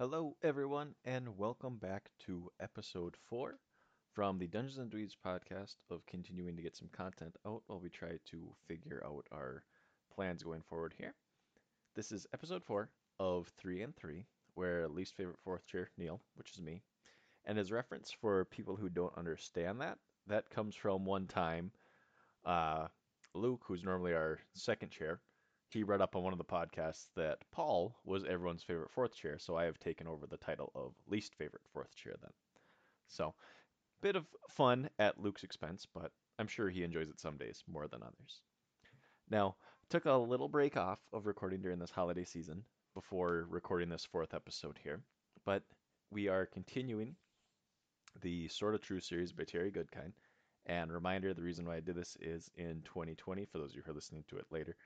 Hello, everyone, and welcome back to episode four from the Dungeons and Dweebs podcast of continuing to get some content out while we try to figure out our plans going forward here. This is episode four of three and three, where least favorite fourth chair, Neil, which is me. And as reference for people who don't understand that, that comes from one time uh, Luke, who's normally our second chair, he read up on one of the podcasts that Paul was everyone's favorite fourth chair, so I have taken over the title of least favorite fourth chair then. So, bit of fun at Luke's expense, but I'm sure he enjoys it some days more than others. Now, took a little break off of recording during this holiday season before recording this fourth episode here, but we are continuing the Sword of Truth series by Terry Goodkind. And reminder, the reason why I did this is in 2020, for those of you who are listening to it later,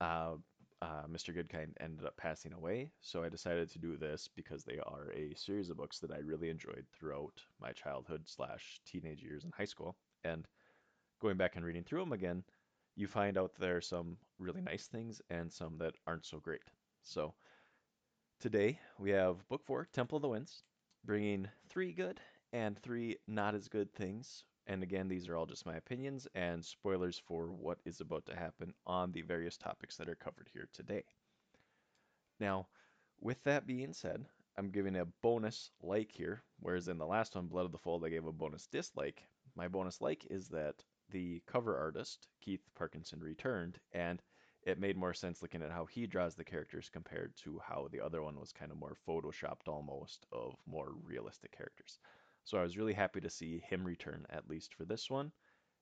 uh, uh, Mr. Goodkind ended up passing away. So I decided to do this because they are a series of books that I really enjoyed throughout my childhood slash teenage years in high school. And going back and reading through them again, you find out there are some really nice things and some that aren't so great. So today we have book four, Temple of the Winds, bringing three good and three not as good things and again, these are all just my opinions and spoilers for what is about to happen on the various topics that are covered here today. Now, with that being said, I'm giving a bonus like here, whereas in the last one, Blood of the Fold, I gave a bonus dislike. My bonus like is that the cover artist, Keith Parkinson, returned, and it made more sense looking at how he draws the characters compared to how the other one was kind of more photoshopped almost of more realistic characters. So I was really happy to see him return, at least for this one,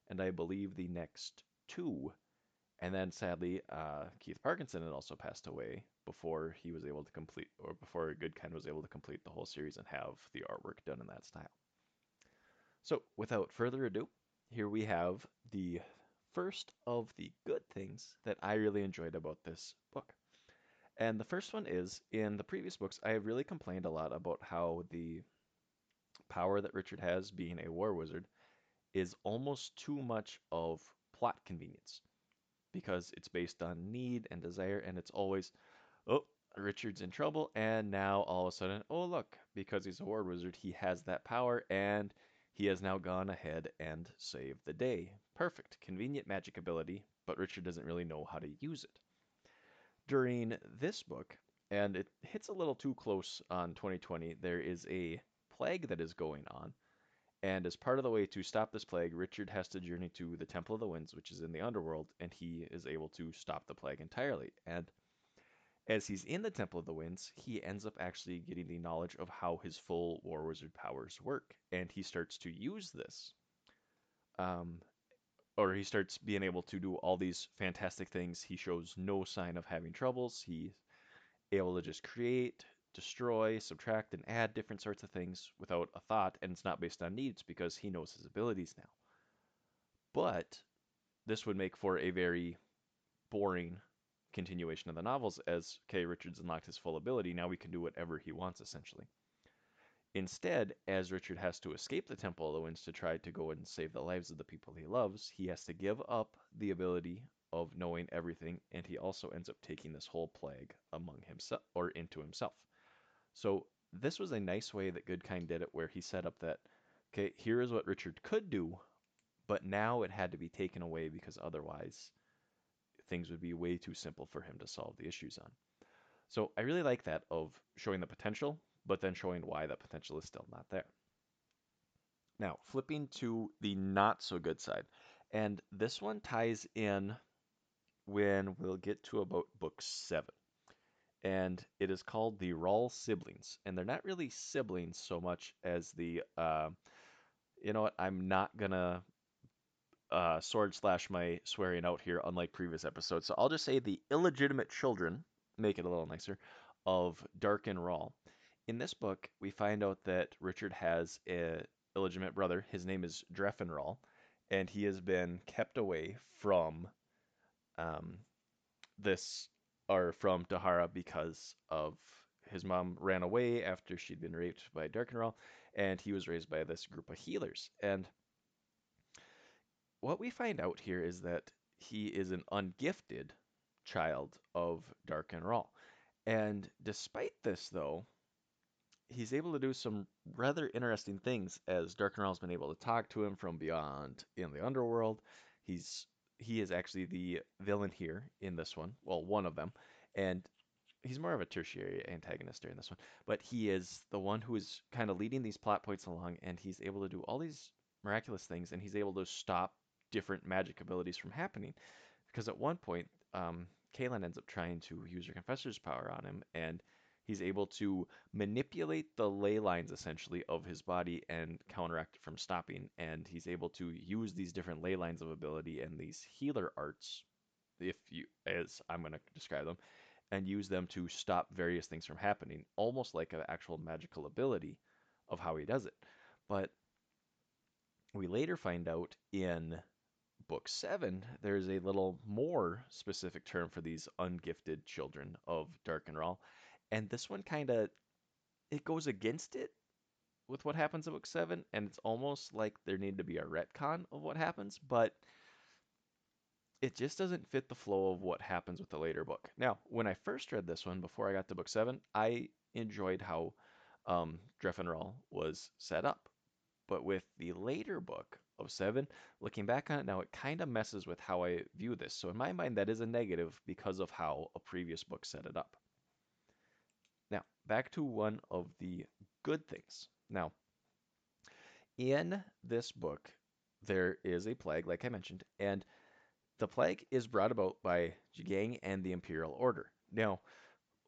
and I believe the next two. And then sadly, uh, Keith Parkinson had also passed away before he was able to complete, or before Goodkind was able to complete the whole series and have the artwork done in that style. So without further ado, here we have the first of the good things that I really enjoyed about this book. And the first one is in the previous books, I have really complained a lot about how the power that Richard has, being a war wizard, is almost too much of plot convenience because it's based on need and desire, and it's always, oh, Richard's in trouble, and now all of a sudden, oh, look, because he's a war wizard, he has that power, and he has now gone ahead and saved the day. Perfect, convenient magic ability, but Richard doesn't really know how to use it. During this book, and it hits a little too close on 2020, there is a plague that is going on. And as part of the way to stop this plague, Richard has to journey to the Temple of the Winds, which is in the underworld, and he is able to stop the plague entirely. And as he's in the Temple of the Winds, he ends up actually getting the knowledge of how his full War Wizard powers work, and he starts to use this. Um, or he starts being able to do all these fantastic things. He shows no sign of having troubles. He's able to just create, destroy, subtract, and add different sorts of things without a thought, and it's not based on needs because he knows his abilities now. But this would make for a very boring continuation of the novels as K. Richards unlocked his full ability. Now we can do whatever he wants, essentially. Instead, as Richard has to escape the Temple of the Winds to try to go and save the lives of the people he loves, he has to give up the ability of knowing everything, and he also ends up taking this whole plague among himself or into himself. So this was a nice way that Goodkind did it, where he set up that, okay, here is what Richard could do, but now it had to be taken away because otherwise things would be way too simple for him to solve the issues on. So I really like that of showing the potential, but then showing why that potential is still not there. Now, flipping to the not so good side. And this one ties in when we'll get to about book seven and it is called the Rahls siblings, and they're not really siblings so much as the, uh, you know what? I'm not gonna uh, sword slash my swearing out here, unlike previous episodes. So I'll just say the illegitimate children, make it a little nicer, of Darken Rahl. In this book, we find out that Richard has a illegitimate brother. His name is Drefan Rahl, and he has been kept away from um, this are from D'Hara because of his mom ran away after she'd been raped by Darken Rahl, and he was raised by this group of healers. And what we find out here is that he is an ungifted child of Darken Rahl. And despite this, though, he's able to do some rather interesting things as Darken Rahl's been able to talk to him from beyond in the underworld. He's he is actually the villain here in this one. Well, one of them. And he's more of a tertiary antagonist during this one, but he is the one who is kind of leading these plot points along, and he's able to do all these miraculous things, and he's able to stop different magic abilities from happening. Because at one point, um, ends up trying to use her Confessor's power on him, and he's able to manipulate the ley lines essentially of his body and counteract it from stopping. And he's able to use these different ley lines of ability and these healer arts, if you, as I'm going to describe them, and use them to stop various things from happening, almost like an actual magical ability of how he does it. But we later find out in book seven, there's a little more specific term for these ungifted children of Darken Rahl. And this one kind of it goes against it with what happens in book seven, and it's almost like there needed to be a retcon of what happens, but it just doesn't fit the flow of what happens with the later book. Now, when I first read this one before I got to book seven, I enjoyed how um, Drefan Rahl was set up. But with the later book of seven, looking back on it now, it kind of messes with how I view this. So in my mind, that is a negative because of how a previous book set it up. Back to one of the good things. Now, in this book, there is a plague, like I mentioned, and the plague is brought about by Jagang and the Imperial Order. Now,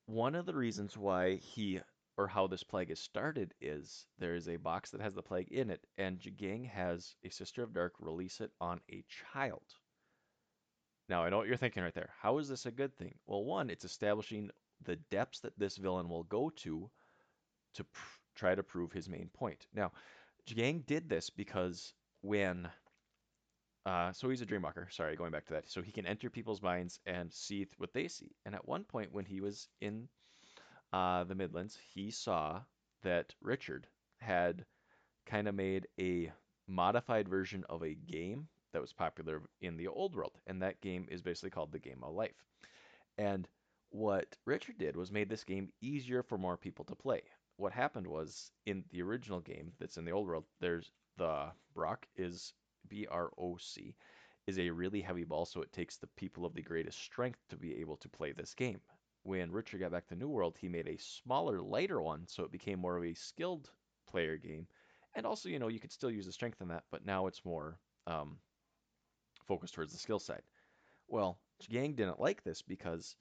one of the reasons why he or how this plague is started is there is a box that has the plague in it, and Jagang has a Sister of Dark release it on a child. Now, I know what you're thinking right there. How is this a good thing? Well, one, it's establishing the depths that this villain will go to to pr- try to prove his main point. Now, Jagang did this because when uh, so he's a dreamwalker. Sorry, going back to that. So he can enter people's minds and see what they see. And at one point, when he was in uh, the Midlands, he saw that Richard had kind of made a modified version of a game that was popular in the old world. And that game is basically called the Game of Life. And what Richard did was made this game easier for more people to play. What happened was in the original game that's in the old world, there's the Broc is B R O C is a really heavy ball, so it takes the people of the greatest strength to be able to play this game. When Richard got back to New World, he made a smaller, lighter one, so it became more of a skilled player game. And also, you know, you could still use the strength in that, but now it's more um, focused towards the skill side. Well, Jagang didn't like this because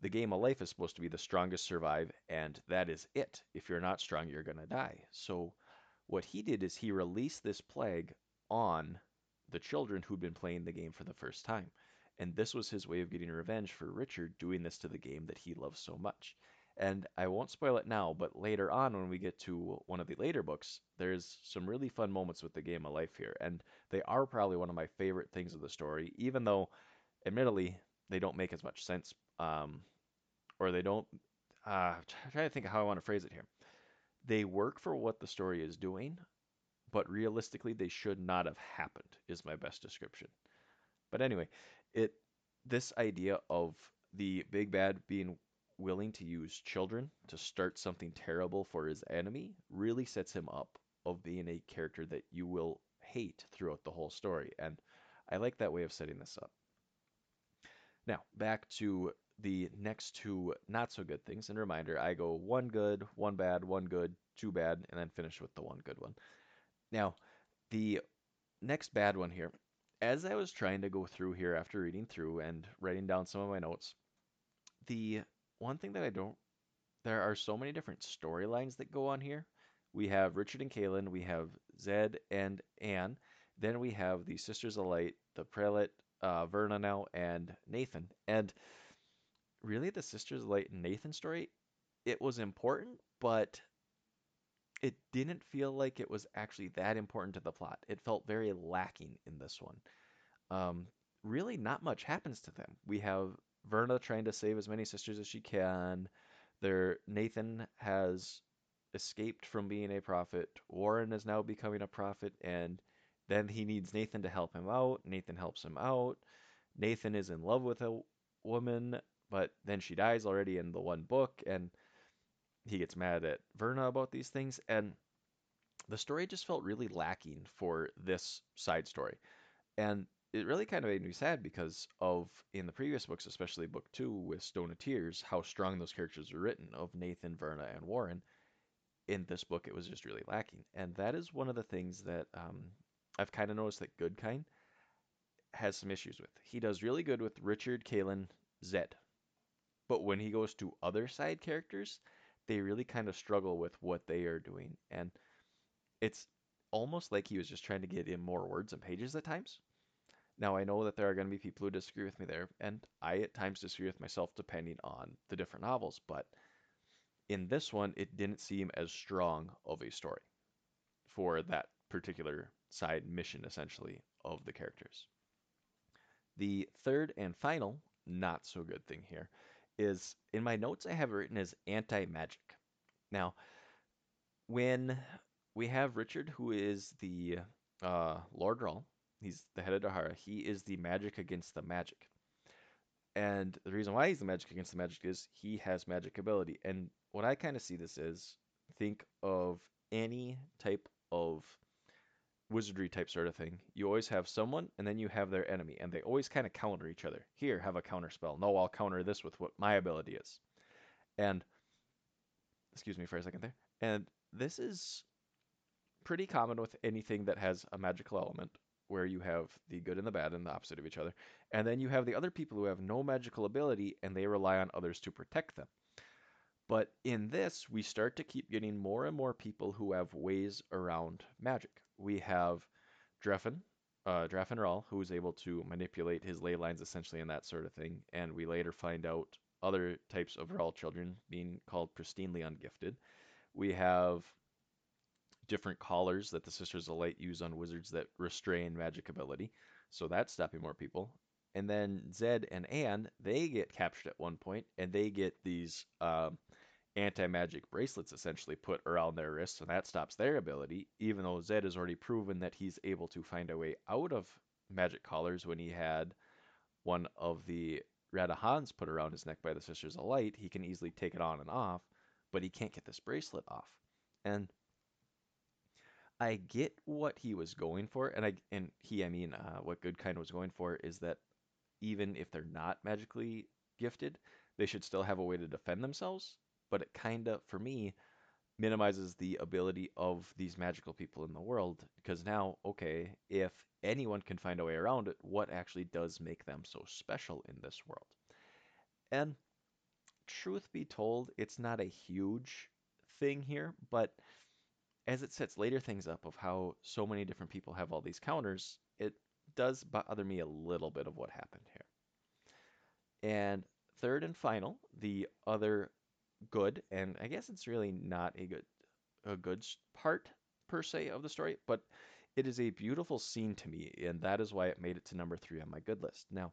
the game of life is supposed to be the strongest survive, and that is it. If you're not strong, you're going to die. So, what he did is he released this plague on the children who'd been playing the game for the first time. And this was his way of getting revenge for Richard doing this to the game that he loves so much. And I won't spoil it now, but later on, when we get to one of the later books, there's some really fun moments with the game of life here. And they are probably one of my favorite things of the story, even though, admittedly, they don't make as much sense. Um, or they don't. Uh, I'm trying to think of how I want to phrase it here. They work for what the story is doing, but realistically they should not have happened is my best description. But anyway, it this idea of the big bad being willing to use children to start something terrible for his enemy really sets him up of being a character that you will hate throughout the whole story and I like that way of setting this up. Now, back to the next two not so good things. And reminder, I go one good, one bad, one good, two bad, and then finish with the one good one. Now, the next bad one here, as I was trying to go through here after reading through and writing down some of my notes, the one thing that I don't, there are so many different storylines that go on here. We have Richard and Kahlan, we have Zedd and Anne, then we have the Sisters of Light, the Prelate, uh, Verna now, and Nathan. And really, the Sisters of Light Nathan story, it was important, but it didn't feel like it was actually that important to the plot. It felt very lacking in this one. Um, really, not much happens to them. We have Verna trying to save as many sisters as she can. There, Nathan has escaped from being a prophet. Warren is now becoming a prophet, and then he needs Nathan to help him out. Nathan helps him out. Nathan is in love with a woman, but then she dies already in the one book, and he gets mad at Verna about these things, and the story just felt really lacking for this side story. And it really kind of made me sad because of in the previous books, especially book two with Stone of Tears, how strong those characters were written of Nathan, Verna, and Warren. In this book, it was just really lacking, and that is one of the things that um, I've kind of noticed that Goodkind has some issues with. He does really good with Richard, Kahlan, Zedd, but when he goes to other side characters, they really kind of struggle with what they are doing, and it's almost like he was just trying to get in more words and pages at times. Now, I know that there are going to be people who disagree with me there, and I at times disagree with myself depending on the different novels, but in this one, it didn't seem as strong of a story for that particular side mission, essentially, of the characters. The third and final, not so good thing here is in my notes, I have written as anti magic. Now, when we have Richard, who is the uh, Lord he's the head of D'Hara, he is the magic against the magic. And the reason why he's the magic against the magic is he has magic ability. And what I kind of see this is think of any type of wizardry type sort of thing. You always have someone and then you have their enemy, and they always kind of counter each other. Here, have a counter spell. No, I'll counter this with what my ability is. And excuse me for a second there. And this is pretty common with anything that has a magical element where you have the good and the bad and the opposite of each other. And then you have the other people who have no magical ability and they rely on others to protect them. But in this, we start to keep getting more and more people who have ways around magic. We have Drefan, uh, Drefan Rahl, who is able to manipulate his ley lines essentially and that sort of thing. And we later find out other types of Rahl children being called pristinely ungifted. We have different collars that the Sisters of Light use on wizards that restrain magic ability. So that's stopping more people. And then Zedd and Anne, they get captured at one point, and they get these uh, anti-magic bracelets essentially put around their wrists, and that stops their ability, even though Zedd has already proven that he's able to find a way out of magic collars when he had one of the Rada'Hans put around his neck by the Sisters of Light. He can easily take it on and off, but he can't get this bracelet off. And I get what he was going for, and I and he, I mean, uh, what Goodkind was going for is that even if they're not magically gifted, they should still have a way to defend themselves but it kind of, for me, minimizes the ability of these magical people in the world because now, okay, if anyone can find a way around it, what actually does make them so special in this world? And truth be told, it's not a huge thing here, but as it sets later things up of how so many different people have all these counters, it does bother me a little bit of what happened here. And third and final, the other good, and I guess it's really not a good a good part per se of the story, but it is a beautiful scene to me, and that is why it made it to number three on my good list. Now,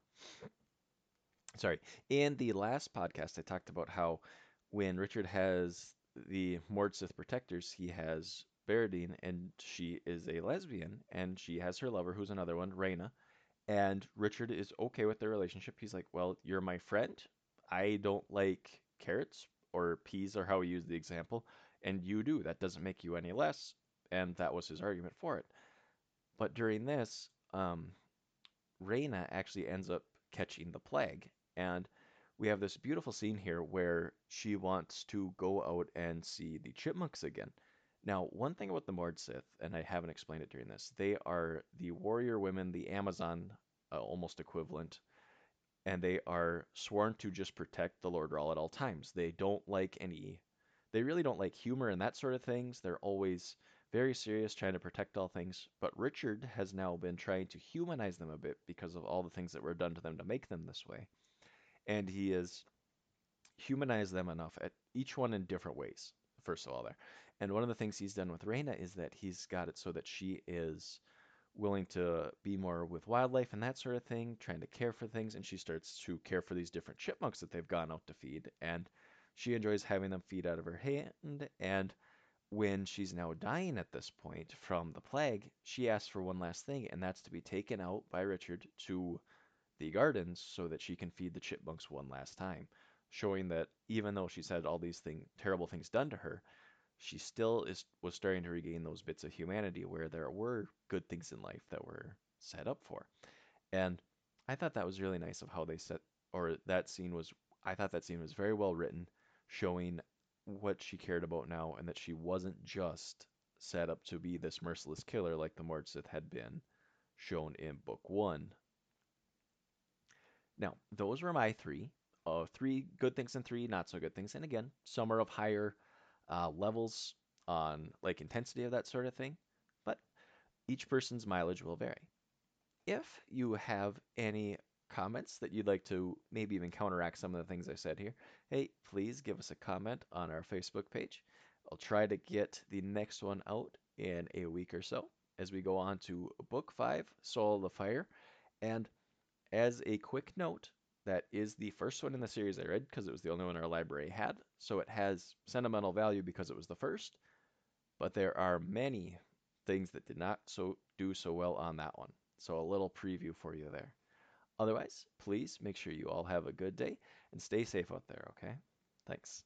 sorry, in the last podcast, I talked about how when Richard has the Mord-Sith protectors, he has Berdine, and she is a lesbian, and she has her lover, who's another one, Raina. And Richard is okay with their relationship. He's like, Well, you're my friend. I don't like carrots, or peas are how we use the example, and you do. That doesn't make you any less. And that was his argument for it. But during this, um, Raina actually ends up catching the plague. And we have this beautiful scene here where she wants to go out and see the chipmunks again. Now, one thing about the Mord-Sith, and I haven't explained it during this, they are the warrior women, the Amazon uh, almost equivalent and they are sworn to just protect the Lord Rahl at all times. They don't like any, they really don't like humor and that sort of things. They're always very serious, trying to protect all things. But Richard has now been trying to humanize them a bit because of all the things that were done to them to make them this way. And he has humanized them enough at each one in different ways, first of all, there. And one of the things he's done with Raina is that he's got it so that she is willing to be more with wildlife and that sort of thing, trying to care for things, and she starts to care for these different chipmunks that they've gone out to feed, and she enjoys having them feed out of her hand, and when she's now dying at this point from the plague, she asks for one last thing, and that's to be taken out by Richard to the gardens so that she can feed the chipmunks one last time. showing that even though she's had all these thing, terrible things done to her, she still is was starting to regain those bits of humanity where there were good things in life that were set up for. And I thought that was really nice of how they set, or that scene was, I thought that scene was very well written, showing what she cared about now and that she wasn't just set up to be this merciless killer like the Mord-Sith had been shown in book one. Now, those were my three. Uh, three good things and three not so good things. And again, some are of higher uh, levels on like intensity of that sort of thing, but each person's mileage will vary. If you have any comments that you'd like to maybe even counteract some of the things I said here, hey, please give us a comment on our Facebook page. I'll try to get the next one out in a week or so as we go on to Book 5, Soul of the Fire. And as a quick note, that is the first one in the series I read because it was the only one our library had. So it has sentimental value because it was the first. But there are many things that did not so do so well on that one. So a little preview for you there. Otherwise, please make sure you all have a good day and stay safe out there, okay? Thanks.